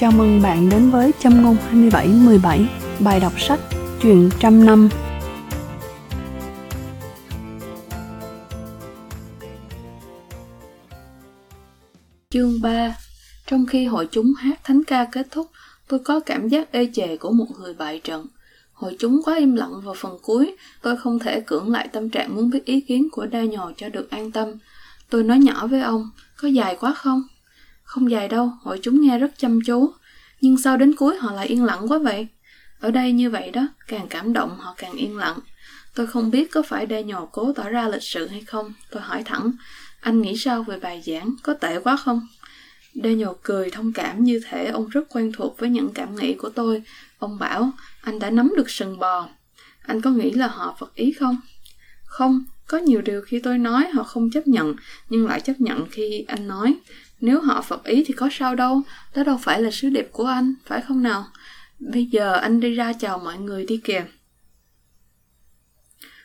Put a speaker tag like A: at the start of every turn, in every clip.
A: Chào mừng bạn đến với Châm ngôn 2717, bài đọc sách Chuyện trăm năm. Chương 3 Trong khi hội chúng hát thánh ca kết thúc, tôi có cảm giác ê chề của một người bại trận. Hội chúng quá im lặng vào phần cuối, tôi không thể cưỡng lại tâm trạng muốn biết ý kiến của đa nhồi cho được an tâm. Tôi nói nhỏ với ông, có dài quá không? Không dài đâu, hội chúng nghe rất chăm chú. Nhưng sau đến cuối họ lại yên lặng quá vậy. Ở đây như vậy đó, càng cảm động họ càng yên lặng. Tôi không biết có phải Daniel cố tỏ ra lịch sự hay không. Tôi hỏi thẳng, anh nghĩ sao về bài giảng, có tệ quá không? Daniel cười thông cảm như thể ông rất quen thuộc với những cảm nghĩ của tôi. Ông bảo, anh đã nắm được sừng bò. Anh có nghĩ là họ Phật ý không? Không, có nhiều điều khi tôi nói họ không chấp nhận, nhưng lại chấp nhận khi anh nói. Nếu họ Phật ý thì có sao đâu, đó đâu phải là sứ điệp của anh, phải không nào? Bây giờ anh đi ra chào mọi người đi kìa.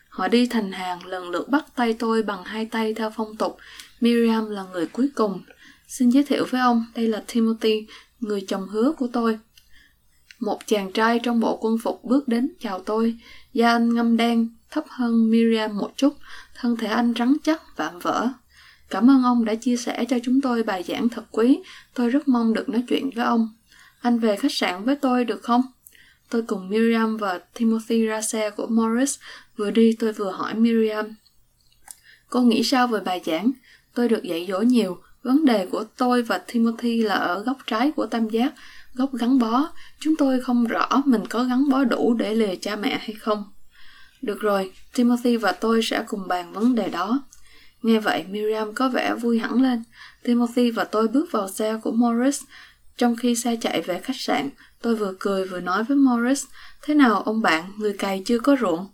A: Họ đi thành hàng lần lượt bắt tay tôi bằng hai tay theo phong tục. Miriam là người cuối cùng. Xin giới thiệu với ông, đây là Timothy, người chồng hứa của tôi. Một chàng trai trong bộ quân phục bước đến chào tôi. Da anh ngâm đen, thấp hơn Miriam một chút, thân thể anh rắn chắc, vạm vỡ. Cảm ơn ông đã chia sẻ cho chúng tôi bài giảng thật quý. Tôi rất mong được nói chuyện với ông. Anh về khách sạn với tôi được không? Tôi cùng Miriam và Timothy ra xe của Morris. Vừa đi tôi vừa hỏi Miriam. Cô nghĩ sao về bài giảng? Tôi được dạy dỗ nhiều. Vấn đề của tôi và Timothy là ở góc trái của tam giác, góc gắn bó. Chúng tôi không rõ mình có gắn bó đủ để lìa cha mẹ hay không. Được rồi, Timothy và tôi sẽ cùng bàn vấn đề đó. Nghe vậy, Miriam có vẻ vui hẳn lên. Timothy và tôi bước vào xe của Morris. Trong khi xe chạy về khách sạn, tôi vừa cười vừa nói với Morris, thế nào ông bạn, người cày chưa có ruộng?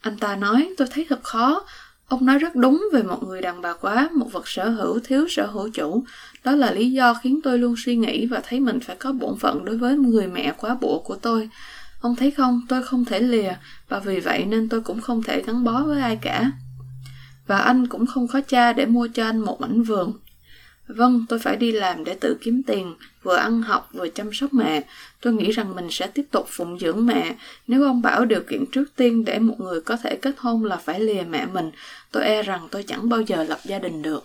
A: Anh ta nói, tôi thấy thật khó. Ông nói rất đúng về một người đàn bà quá, một vật sở hữu thiếu sở hữu chủ. Đó là lý do khiến tôi luôn suy nghĩ và thấy mình phải có bổn phận đối với người mẹ quá bộ của tôi. Ông thấy không, tôi không thể lìa, và vì vậy nên tôi cũng không thể gắn bó với ai cả và anh cũng không có cha để mua cho anh một mảnh vườn. Vâng, tôi phải đi làm để tự kiếm tiền, vừa ăn học vừa chăm sóc mẹ. Tôi nghĩ rằng mình sẽ tiếp tục phụng dưỡng mẹ. Nếu ông bảo điều kiện trước tiên để một người có thể kết hôn là phải lìa mẹ mình, tôi e rằng tôi chẳng bao giờ lập gia đình được.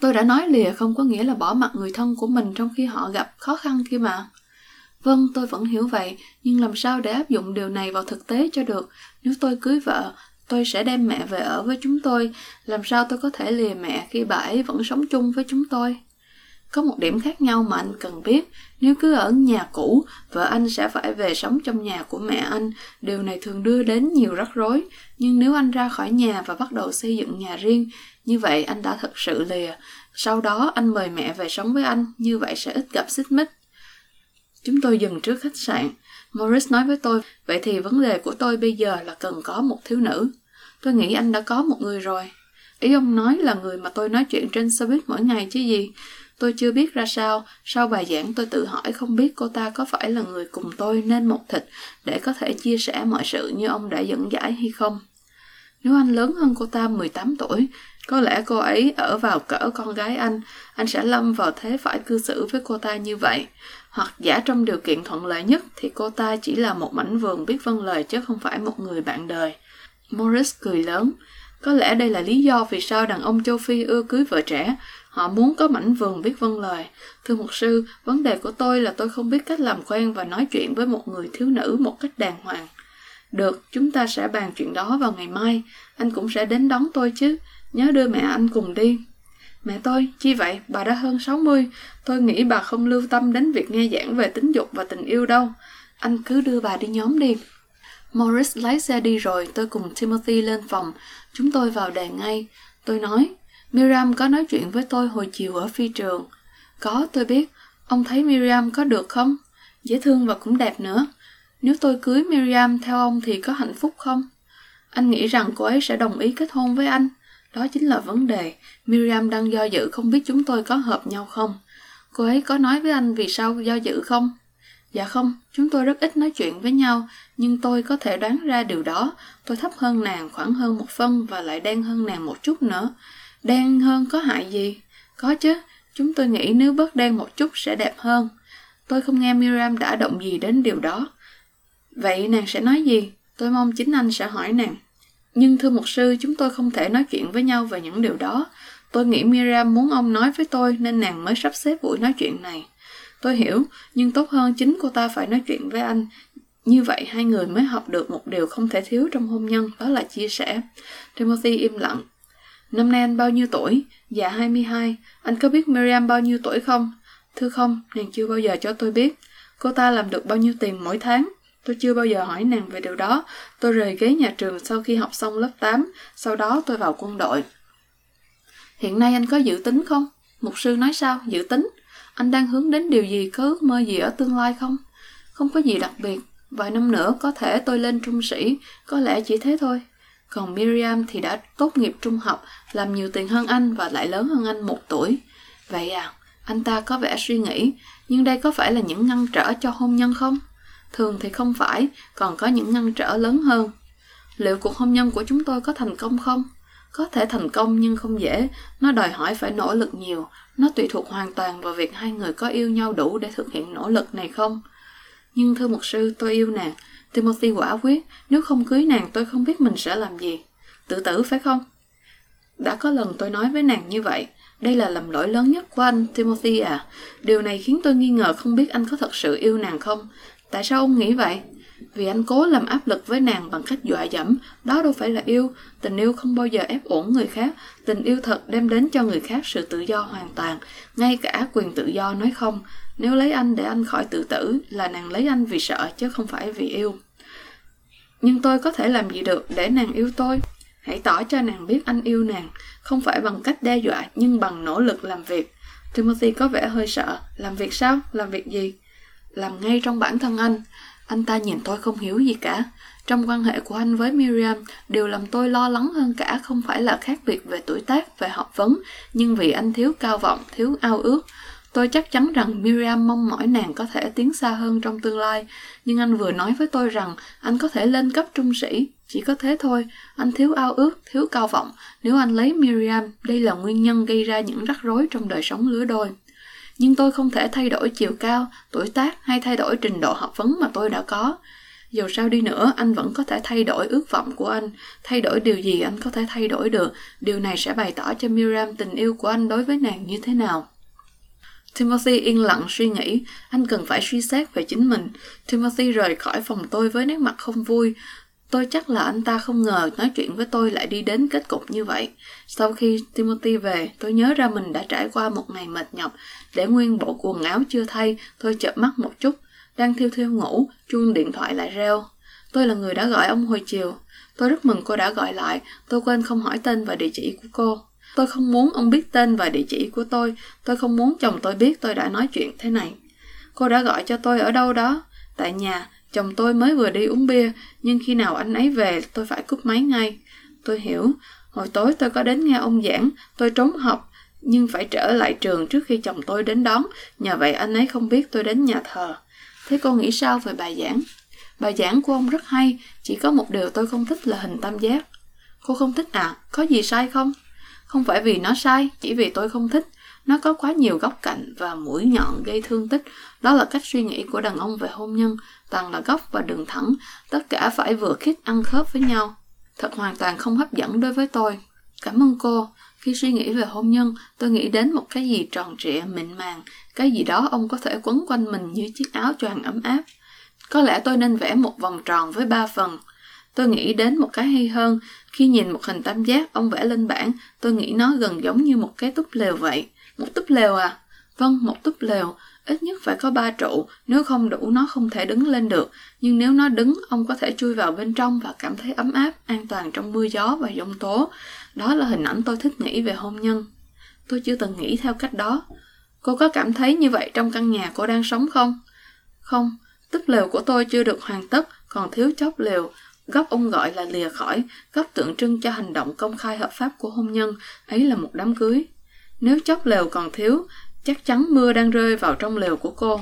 A: Tôi đã nói lìa không có nghĩa là bỏ mặt người thân của mình trong khi họ gặp khó khăn kia mà. Vâng, tôi vẫn hiểu vậy, nhưng làm sao để áp dụng điều này vào thực tế cho được? Nếu tôi cưới vợ, tôi sẽ đem mẹ về ở với chúng tôi. Làm sao tôi có thể lìa mẹ khi bà ấy vẫn sống chung với chúng tôi? Có một điểm khác nhau mà anh cần biết. Nếu cứ ở nhà cũ, vợ anh sẽ phải về sống trong nhà của mẹ anh. Điều này thường đưa đến nhiều rắc rối. Nhưng nếu anh ra khỏi nhà và bắt đầu xây dựng nhà riêng, như vậy anh đã thật sự lìa. Sau đó, anh mời mẹ về sống với anh. Như vậy sẽ ít gặp xích mích. Chúng tôi dừng trước khách sạn. Morris nói với tôi, vậy thì vấn đề của tôi bây giờ là cần có một thiếu nữ. Tôi nghĩ anh đã có một người rồi. Ý ông nói là người mà tôi nói chuyện trên xe buýt mỗi ngày chứ gì. Tôi chưa biết ra sao, sau bài giảng tôi tự hỏi không biết cô ta có phải là người cùng tôi nên một thịt để có thể chia sẻ mọi sự như ông đã dẫn giải hay không. Nếu anh lớn hơn cô ta 18 tuổi, có lẽ cô ấy ở vào cỡ con gái anh, anh sẽ lâm vào thế phải cư xử với cô ta như vậy. Hoặc giả trong điều kiện thuận lợi nhất thì cô ta chỉ là một mảnh vườn biết vâng lời chứ không phải một người bạn đời. Morris cười lớn. Có lẽ đây là lý do vì sao đàn ông châu Phi ưa cưới vợ trẻ. Họ muốn có mảnh vườn biết vâng lời. Thưa mục sư, vấn đề của tôi là tôi không biết cách làm quen và nói chuyện với một người thiếu nữ một cách đàng hoàng. Được, chúng ta sẽ bàn chuyện đó vào ngày mai. Anh cũng sẽ đến đón tôi chứ. Nhớ đưa mẹ anh cùng đi. Mẹ tôi, chi vậy? Bà đã hơn 60. Tôi nghĩ bà không lưu tâm đến việc nghe giảng về tính dục và tình yêu đâu. Anh cứ đưa bà đi nhóm đi. Morris lái xe đi rồi, tôi cùng Timothy lên phòng. Chúng tôi vào đề ngay. Tôi nói, Miriam có nói chuyện với tôi hồi chiều ở phi trường. Có, tôi biết. Ông thấy Miriam có được không? Dễ thương và cũng đẹp nữa. Nếu tôi cưới Miriam theo ông thì có hạnh phúc không? Anh nghĩ rằng cô ấy sẽ đồng ý kết hôn với anh. Đó chính là vấn đề. Miriam đang do dự không biết chúng tôi có hợp nhau không. Cô ấy có nói với anh vì sao do dự không? Dạ không, chúng tôi rất ít nói chuyện với nhau, nhưng tôi có thể đoán ra điều đó. Tôi thấp hơn nàng khoảng hơn một phân và lại đen hơn nàng một chút nữa. Đen hơn có hại gì? Có chứ, Chúng tôi nghĩ nếu bớt đen một chút sẽ đẹp hơn. Tôi không nghe Miriam đã động gì đến điều đó. Vậy nàng sẽ nói gì? Tôi mong chính anh sẽ hỏi nàng. Nhưng thưa mục sư, chúng tôi không thể nói chuyện với nhau về những điều đó. Tôi nghĩ Miriam muốn ông nói với tôi nên nàng mới sắp xếp buổi nói chuyện này. Tôi hiểu, nhưng tốt hơn chính cô ta phải nói chuyện với anh. Như vậy hai người mới học được một điều không thể thiếu trong hôn nhân, đó là chia sẻ. Timothy im lặng. Năm nay anh bao nhiêu tuổi? Dạ 22. Anh có biết Miriam bao nhiêu tuổi không? Thưa không, nàng chưa bao giờ cho tôi biết. Cô ta làm được bao nhiêu tiền mỗi tháng? Tôi chưa bao giờ hỏi nàng về điều đó. Tôi rời ghế nhà trường sau khi học xong lớp 8, sau đó tôi vào quân đội. Hiện nay anh có dự tính không? Mục sư nói sao? Dự tính? Anh đang hướng đến điều gì, có ước mơ gì ở tương lai không? Không có gì đặc biệt. Vài năm nữa có thể tôi lên trung sĩ, có lẽ chỉ thế thôi. Còn Miriam thì đã tốt nghiệp trung học, làm nhiều tiền hơn anh và lại lớn hơn anh một tuổi. Vậy à, anh ta có vẻ suy nghĩ, nhưng đây có phải là những ngăn trở cho hôn nhân không? Thường thì không phải, còn có những ngăn trở lớn hơn. Liệu cuộc hôn nhân của chúng tôi có thành công không? Có thể thành công nhưng không dễ, nó đòi hỏi phải nỗ lực nhiều, nó tùy thuộc hoàn toàn vào việc hai người có yêu nhau đủ để thực hiện nỗ lực này không. Nhưng thưa mục sư, tôi yêu nàng. Timothy quả quyết, nếu không cưới nàng tôi không biết mình sẽ làm gì. Tự tử phải không? Đã có lần tôi nói với nàng như vậy. Đây là lầm lỗi lớn nhất của anh, Timothy à. Điều này khiến tôi nghi ngờ không biết anh có thật sự yêu nàng không. Tại sao ông nghĩ vậy? Vì anh cố làm áp lực với nàng bằng cách dọa dẫm, đó đâu phải là yêu. Tình yêu không bao giờ ép uổng người khác. Tình yêu thật đem đến cho người khác sự tự do hoàn toàn, ngay cả quyền tự do nói không. Nếu lấy anh để anh khỏi tự tử là nàng lấy anh vì sợ chứ không phải vì yêu. Nhưng tôi có thể làm gì được để nàng yêu tôi? Hãy tỏ cho nàng biết anh yêu nàng, không phải bằng cách đe dọa nhưng bằng nỗ lực làm việc. Timothy có vẻ hơi sợ. Làm việc sao? Làm việc gì? Làm ngay trong bản thân anh. Anh ta nhìn tôi không hiểu gì cả. Trong quan hệ của anh với Miriam, điều làm tôi lo lắng hơn cả không phải là khác biệt về tuổi tác, về học vấn, nhưng vì anh thiếu cao vọng, thiếu ao ước. Tôi chắc chắn rằng Miriam mong mỏi nàng có thể tiến xa hơn trong tương lai, nhưng anh vừa nói với tôi rằng anh có thể lên cấp trung sĩ. Chỉ có thế thôi, anh thiếu ao ước, thiếu cao vọng. Nếu anh lấy Miriam, đây là nguyên nhân gây ra những rắc rối trong đời sống lứa đôi. Nhưng tôi không thể thay đổi chiều cao, tuổi tác hay thay đổi trình độ học vấn mà tôi đã có. Dù sao đi nữa, anh vẫn có thể thay đổi ước vọng của anh. Thay đổi điều gì anh có thể thay đổi được. Điều này sẽ bày tỏ cho Miriam tình yêu của anh đối với nàng như thế nào. Timothy yên lặng suy nghĩ, anh cần phải suy xét về chính mình. Timothy rời khỏi phòng tôi với nét mặt không vui. Tôi chắc là anh ta không ngờ nói chuyện với tôi lại đi đến kết cục như vậy. Sau khi Timothy về, tôi nhớ ra mình đã trải qua một ngày mệt nhọc. Để nguyên bộ quần áo chưa thay, tôi chợp mắt một chút. Đang thiêu thiêu ngủ, chuông điện thoại lại reo. Tôi là người đã gọi ông hồi chiều. Tôi rất mừng cô đã gọi lại, tôi quên không hỏi tên và địa chỉ của cô. Tôi không muốn ông biết tên và địa chỉ của tôi. Tôi không muốn chồng tôi biết tôi đã nói chuyện thế này. Cô đã gọi cho tôi ở đâu đó? Tại nhà, chồng tôi mới vừa đi uống bia, nhưng khi nào anh ấy về tôi phải cúp máy ngay. Tôi hiểu, hồi tối tôi có đến nghe ông giảng, tôi trốn học, nhưng phải trở lại trường trước khi chồng tôi đến đón, nhờ vậy anh ấy không biết tôi đến nhà thờ. Thế cô nghĩ sao về bài giảng? Bài giảng của ông rất hay, chỉ có một điều tôi không thích là hình tam giác. Cô không thích à? Có gì sai không? Không phải vì nó sai, chỉ vì tôi không thích. Nó có quá nhiều góc cạnh và mũi nhọn gây thương tích. Đó là cách suy nghĩ của đàn ông về hôn nhân. Toàn là góc và đường thẳng. Tất cả phải vừa khít ăn khớp với nhau. Thật hoàn toàn không hấp dẫn đối với tôi. Cảm ơn cô. Khi suy nghĩ về hôn nhân, tôi nghĩ đến một cái gì tròn trịa, mịn màng. Cái gì đó ông có thể quấn quanh mình như chiếc áo choàng ấm áp. Có lẽ tôi nên vẽ một vòng tròn với ba phần. Tôi nghĩ đến một cái hay hơn, khi nhìn một hình tam giác ông vẽ lên bảng, tôi nghĩ nó gần giống như một cái túp lều vậy. Một túp lều à? Vâng, một túp lều. Ít nhất phải có ba trụ, nếu không đủ nó không thể đứng lên được. Nhưng nếu nó đứng, ông có thể chui vào bên trong và cảm thấy ấm áp, an toàn trong mưa gió và giông tố. Đó là hình ảnh tôi thích nghĩ về hôn nhân. Tôi chưa từng nghĩ theo cách đó. Cô có cảm thấy như vậy trong căn nhà cô đang sống không? Không, túp lều của tôi chưa được hoàn tất, còn thiếu chóp lều. Góc ông gọi là lìa khỏi, góc tượng trưng cho hành động công khai hợp pháp của hôn nhân, ấy là một đám cưới. Nếu chốc lều còn thiếu, chắc chắn mưa đang rơi vào trong lều của cô.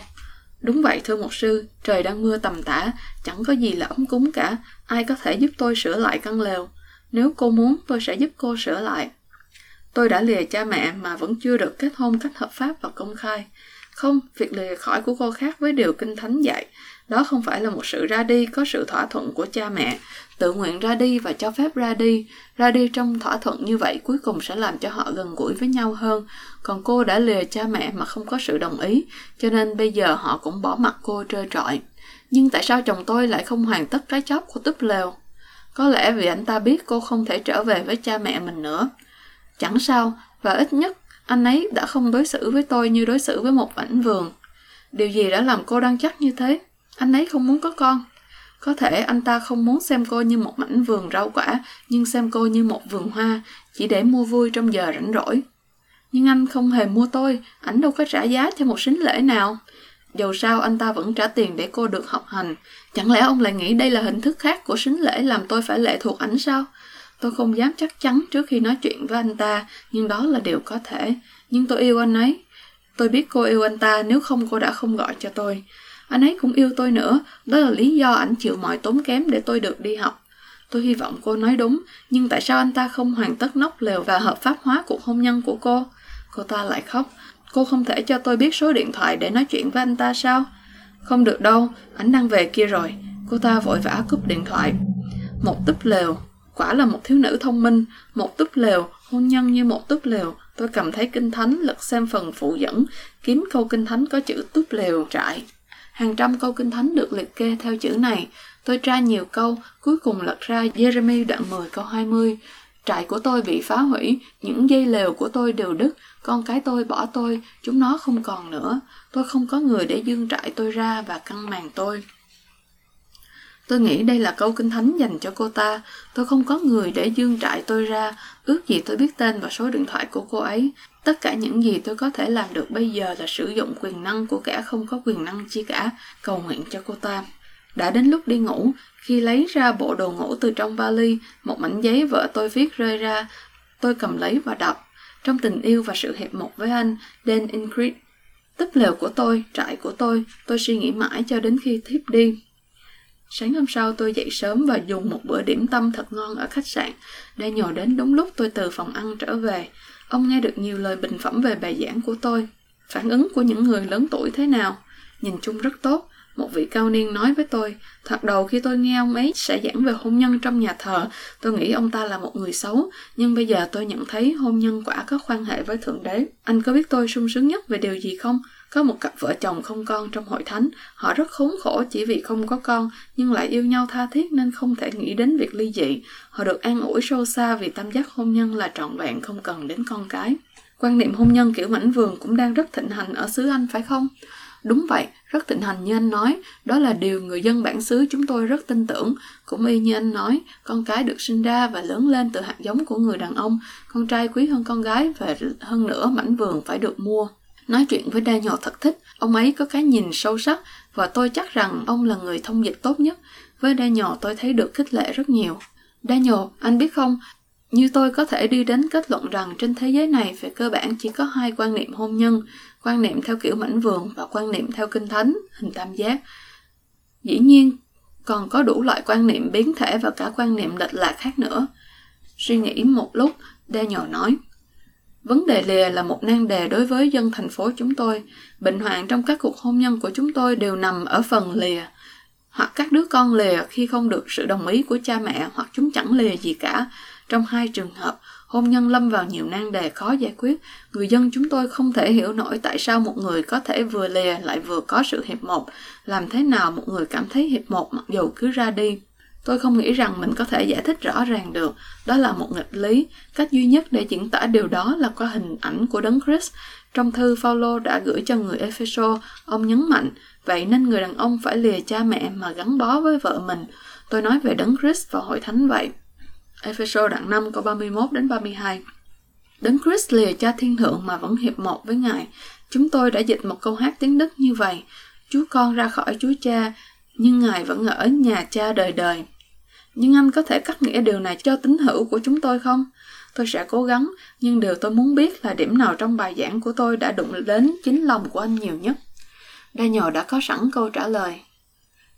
A: Đúng vậy thưa một sư, trời đang mưa tầm tã, chẳng có gì là ấm cúng cả, ai có thể giúp tôi sửa lại căn lều. Nếu cô muốn, tôi sẽ giúp cô sửa lại. Tôi đã lìa cha mẹ mà vẫn chưa được kết hôn cách hợp pháp và công khai. Không, việc lìa khỏi của cô khác với điều kinh thánh dạy. Đó không phải là một sự ra đi có sự thỏa thuận của cha mẹ. Tự nguyện ra đi và cho phép ra đi. Ra đi trong thỏa thuận như vậy cuối cùng sẽ làm cho họ gần gũi với nhau hơn. Còn cô đã lìa cha mẹ mà không có sự đồng ý, cho nên bây giờ họ cũng bỏ mặt cô trơ trọi. Nhưng tại sao chồng tôi lại không hoàn tất cái chóp của túp lều? Có lẽ vì anh ta biết cô không thể trở về với cha mẹ mình nữa. Chẳng sao, và ít nhất anh ấy đã không đối xử với tôi như đối xử với một ảnh vườn. Điều gì đã làm cô đang chắc như thế? Anh ấy không muốn có con. Có thể anh ta không muốn xem cô như một mảnh vườn rau quả, nhưng xem cô như một vườn hoa, chỉ để mua vui trong giờ rảnh rỗi. Nhưng anh không hề mua tôi, ảnh đâu có trả giá cho một sính lễ nào. Dầu sao anh ta vẫn trả tiền để cô được học hành. Chẳng lẽ ông lại nghĩ đây là hình thức khác của sính lễ làm tôi phải lệ thuộc ảnh sao? Tôi không dám chắc chắn trước khi nói chuyện với anh ta, nhưng đó là điều có thể. Nhưng tôi yêu anh ấy. Tôi biết cô yêu anh ta nếu không cô đã không gọi cho tôi. Anh ấy cũng yêu tôi nữa, đó là lý do ảnh chịu mọi tốn kém để tôi được đi học. Tôi hy vọng cô nói đúng, nhưng tại sao anh ta không hoàn tất nóc lều và hợp pháp hóa cuộc hôn nhân của cô? Cô ta lại khóc. Cô không thể cho tôi biết số điện thoại để nói chuyện với anh ta sao? Không được đâu, ảnh đang về kia rồi. Cô ta vội vã cúp điện thoại. Một túp lều, quả là một thiếu nữ thông minh. Một túp lều, hôn nhân như một túp lều. Tôi cầm thấy kinh thánh lật xem phần phụ dẫn, kiếm câu kinh thánh có chữ túp lều trại. Hàng trăm câu kinh thánh được liệt kê theo chữ này. Tôi tra nhiều câu, cuối cùng lật ra Jeremy đoạn 10 câu 20. Trại của tôi bị phá hủy, những dây lều của tôi đều đứt, con cái tôi bỏ tôi, chúng nó không còn nữa. Tôi không có người để dương trại tôi ra và căng màn tôi. Tôi nghĩ đây là câu kinh thánh dành cho cô ta. Tôi không có người để dương trại tôi ra. Ước gì tôi biết tên và số điện thoại của cô ấy. Tất cả những gì tôi có thể làm được bây giờ là sử dụng quyền năng của kẻ không có quyền năng chi cả, cầu nguyện cho cô ta. Đã đến lúc đi ngủ, khi lấy ra bộ đồ ngủ từ trong vali, một mảnh giấy vợ tôi viết rơi ra, tôi cầm lấy và đọc. Trong tình yêu và sự hiệp một với anh, Dan Ingrid. Túp lều của tôi, trại của tôi, tôi suy nghĩ mãi cho đến khi thiếp đi. Sáng hôm sau tôi dậy sớm và dùng một bữa điểm tâm thật ngon ở khách sạn. Daniel đến đúng lúc tôi từ phòng ăn trở về. Ông nghe được nhiều lời bình phẩm về bài giảng của tôi. Phản ứng của những người lớn tuổi thế nào? Nhìn chung rất tốt. Một vị cao niên nói với tôi, thoạt đầu khi tôi nghe ông ấy sẽ giảng về hôn nhân trong nhà thờ, tôi nghĩ ông ta là một người xấu, nhưng bây giờ tôi nhận thấy hôn nhân quả có quan hệ với Thượng Đế. Anh có biết tôi sung sướng nhất về điều gì không? Có một cặp vợ chồng không con trong hội thánh, họ rất khốn khổ chỉ vì không có con, nhưng lại yêu nhau tha thiết nên không thể nghĩ đến việc ly dị. Họ được an ủi sâu xa vì tam giác hôn nhân là trọn vẹn không cần đến con cái. Quan niệm hôn nhân kiểu mảnh vườn cũng đang rất thịnh hành ở xứ Anh phải không? Đúng vậy, rất thịnh hành như anh nói, đó là điều người dân bản xứ chúng tôi rất tin tưởng. Cũng y như anh nói, con cái được sinh ra và lớn lên từ hạt giống của người đàn ông, con trai quý hơn con gái và hơn nữa mảnh vườn phải được mua. Nói chuyện với Daniel thật thích, ông ấy có cái nhìn sâu sắc và tôi chắc rằng ông là người thông dịch tốt nhất. Với Daniel tôi thấy được khích lệ rất nhiều. Daniel, anh biết không, như tôi có thể đi đến kết luận rằng trên thế giới này về cơ bản chỉ có hai quan niệm hôn nhân, quan niệm theo kiểu mảnh vườn và quan niệm theo kinh thánh, hình tam giác. Dĩ nhiên, còn có đủ loại quan niệm biến thể và cả quan niệm lệch lạc khác nữa. Suy nghĩ một lúc, Daniel nói, Vấn đề lìa là một nan đề đối với dân thành phố chúng tôi. Bệnh hoạn trong các cuộc hôn nhân của chúng tôi đều nằm ở phần lìa. Hoặc các đứa con lìa khi không được sự đồng ý của cha mẹ hoặc chúng chẳng lìa gì cả. Trong hai trường hợp, hôn nhân lâm vào nhiều nan đề khó giải quyết. Người dân chúng tôi không thể hiểu nổi tại sao một người có thể vừa lìa lại vừa có sự hiệp một. Làm thế nào một người cảm thấy hiệp một mặc dù cứ ra đi. Tôi không nghĩ rằng mình có thể giải thích rõ ràng được, đó là một nghịch lý. Cách duy nhất để diễn tả điều đó là qua hình ảnh của Đấng Christ. Trong thư Phaolô đã gửi cho người Epheso, ông nhấn mạnh, vậy nên người đàn ông phải lìa cha mẹ mà gắn bó với vợ mình. Tôi nói về Đấng Christ và hội thánh vậy. Epheso đoạn 5 câu 31 đến 32. Đấng Christ lìa cha thiên thượng mà vẫn hiệp một với Ngài. Chúng tôi đã dịch một câu hát tiếng Đức như vậy. Chúa con ra khỏi Chúa cha, nhưng Ngài vẫn ở nhà cha đời đời. Nhưng anh có thể cắt nghĩa điều này cho tín hữu của chúng tôi không? Tôi sẽ cố gắng, nhưng điều tôi muốn biết là điểm nào trong bài giảng của tôi đã đụng đến chính lòng của anh nhiều nhất. Daniel đã có sẵn câu trả lời.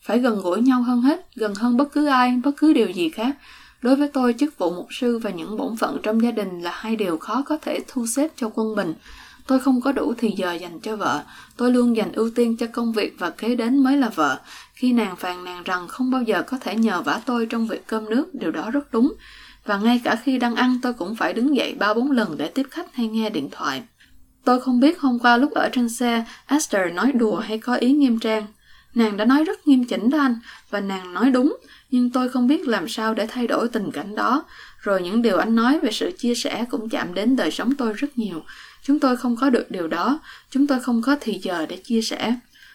A: Phải gần gũi nhau hơn hết, gần hơn bất cứ ai, bất cứ điều gì khác. Đối với tôi, chức vụ mục sư và những bổn phận trong gia đình là hai điều khó có thể thu xếp cho quân bình. Tôi không có đủ thì giờ dành cho vợ. Tôi luôn dành ưu tiên cho công việc và kế đến mới là vợ. Khi nàng phàn nàn rằng không bao giờ có thể nhờ vả tôi trong việc cơm nước, điều đó rất đúng. Và ngay cả khi đang ăn tôi cũng phải đứng dậy ba bốn lần để tiếp khách hay nghe điện thoại. Tôi không biết hôm qua lúc ở trên xe, Esther nói đùa hay có ý nghiêm trang. Nàng đã nói rất nghiêm chỉnh đó anh, và nàng nói đúng, nhưng tôi không biết làm sao để thay đổi tình cảnh đó. Rồi những điều anh nói về sự chia sẻ cũng chạm đến đời sống tôi rất nhiều. Chúng tôi không có được điều đó, chúng tôi không có thì giờ để chia sẻ.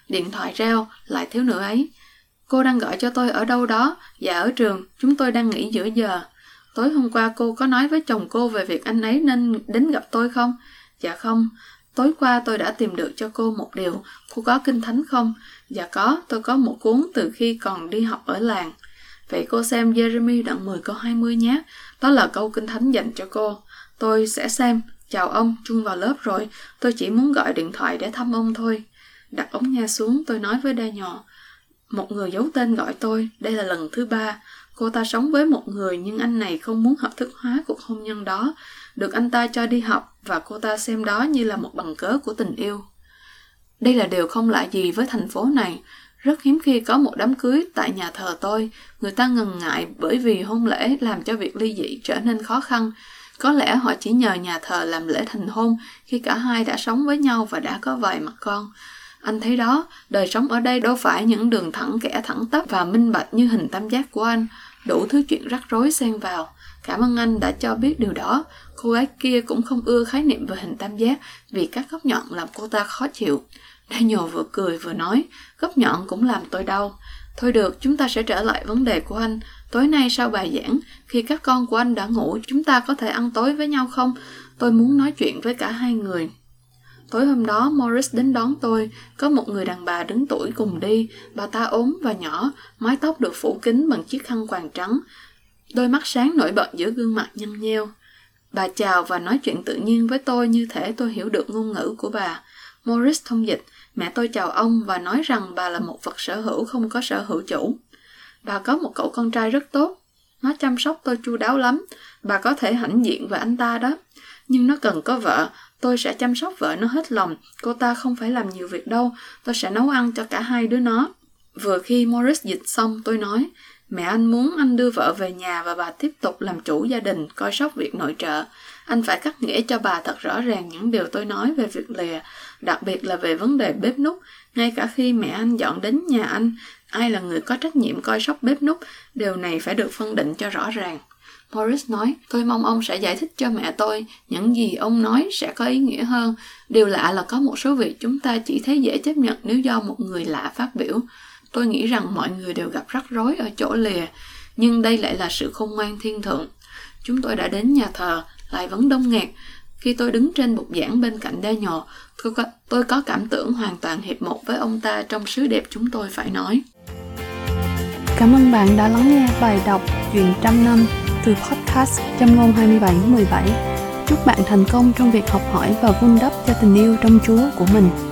A: Điện thoại reo, lại thiếu nữa ấy. Cô đang gọi cho tôi ở đâu đó, dạ ở trường, chúng tôi đang nghỉ giữa giờ. Tối hôm qua cô có nói với chồng cô về việc anh ấy nên đến gặp tôi không? Dạ không. Tối qua tôi đã tìm được cho cô một điều. Cô có kinh thánh không? Dạ có, tôi có một cuốn từ khi còn đi học ở làng. Vậy cô xem Jeremy đoạn 10 câu 20 nhé. Đó là câu kinh thánh dành cho cô. Tôi sẽ xem. Chào ông, chung vào lớp rồi. Tôi chỉ muốn gọi điện thoại để thăm ông thôi. Đặt ống nghe xuống, tôi nói với đa nhỏ. Một người giấu tên gọi tôi, đây là lần thứ ba. Cô ta sống với một người nhưng anh này không muốn hợp thức hóa cuộc hôn nhân đó. Được anh ta cho đi học và cô ta xem đó như là một bằng cớ của tình yêu. Đây là điều không lạ gì với thành phố này. Rất hiếm khi có một đám cưới tại nhà thờ tôi, người ta ngần ngại bởi vì hôn lễ làm cho việc ly dị trở nên khó khăn. Có lẽ họ chỉ nhờ nhà thờ làm lễ thành hôn khi cả hai đã sống với nhau và đã có vài mặt con. Anh thấy đó, đời sống ở đây đâu phải những đường thẳng kẻ thẳng tắp và minh bạch như hình tam giác của anh, đủ thứ chuyện rắc rối xen vào. Cảm ơn anh đã cho biết điều đó. Cô gái kia cũng không ưa khái niệm về hình tam giác vì các góc nhọn làm cô ta khó chịu. Daniel vừa cười vừa nói, góc nhọn cũng làm tôi đau. Thôi được, chúng ta sẽ trở lại vấn đề của anh. Tối nay sau bài giảng, khi các con của anh đã ngủ, chúng ta có thể ăn tối với nhau không? Tôi muốn nói chuyện với cả hai người. Tối hôm đó, Morris đến đón tôi. Có một người đàn bà đứng tuổi cùng đi. Bà ta ốm và nhỏ, mái tóc được phủ kín bằng chiếc khăn quàng trắng. Đôi mắt sáng nổi bật giữa gương mặt nhăn nheo. Bà chào và nói chuyện tự nhiên với tôi như thể tôi hiểu được ngôn ngữ của bà. Morris thông dịch, mẹ tôi chào ông và nói rằng bà là một vật sở hữu không có sở hữu chủ. Bà có một cậu con trai rất tốt. Nó chăm sóc tôi chu đáo lắm. Bà có thể hãnh diện về anh ta đó. Nhưng nó cần có vợ. Tôi sẽ chăm sóc vợ nó hết lòng. Cô ta không phải làm nhiều việc đâu. Tôi sẽ nấu ăn cho cả hai đứa nó. Vừa khi Morris dịch xong, tôi nói, Mẹ anh muốn anh đưa vợ về nhà và bà tiếp tục làm chủ gia đình, coi sóc việc nội trợ. Anh phải cắt nghĩa cho bà thật rõ ràng những điều tôi nói về việc lìa, đặc biệt là về vấn đề bếp nút. Ngay cả khi mẹ anh dọn đến nhà anh, ai là người có trách nhiệm coi sóc bếp nút, điều này phải được phân định cho rõ ràng. Morris nói, tôi mong ông sẽ giải thích cho mẹ tôi, những gì ông nói sẽ có ý nghĩa hơn. Điều lạ là có một số việc chúng ta chỉ thấy dễ chấp nhận nếu do một người lạ phát biểu. Tôi nghĩ rằng mọi người đều gặp rắc rối ở chỗ lìa, nhưng đây lại là sự khôn ngoan thiên thượng. Chúng tôi đã đến nhà thờ, lại vẫn đông nghẹt. Khi tôi đứng trên bục giảng bên cạnh đa nhỏ, tôi có, tôi có cảm tưởng hoàn toàn hiệp một với ông ta trong sứ đẹp chúng tôi phải nói.
B: Cảm ơn bạn đã lắng nghe bài đọc Chuyện trăm năm từ podcast trăm ngôn 27-17. Chúc bạn thành công trong việc học hỏi và vun đắp cho tình yêu trong Chúa của mình.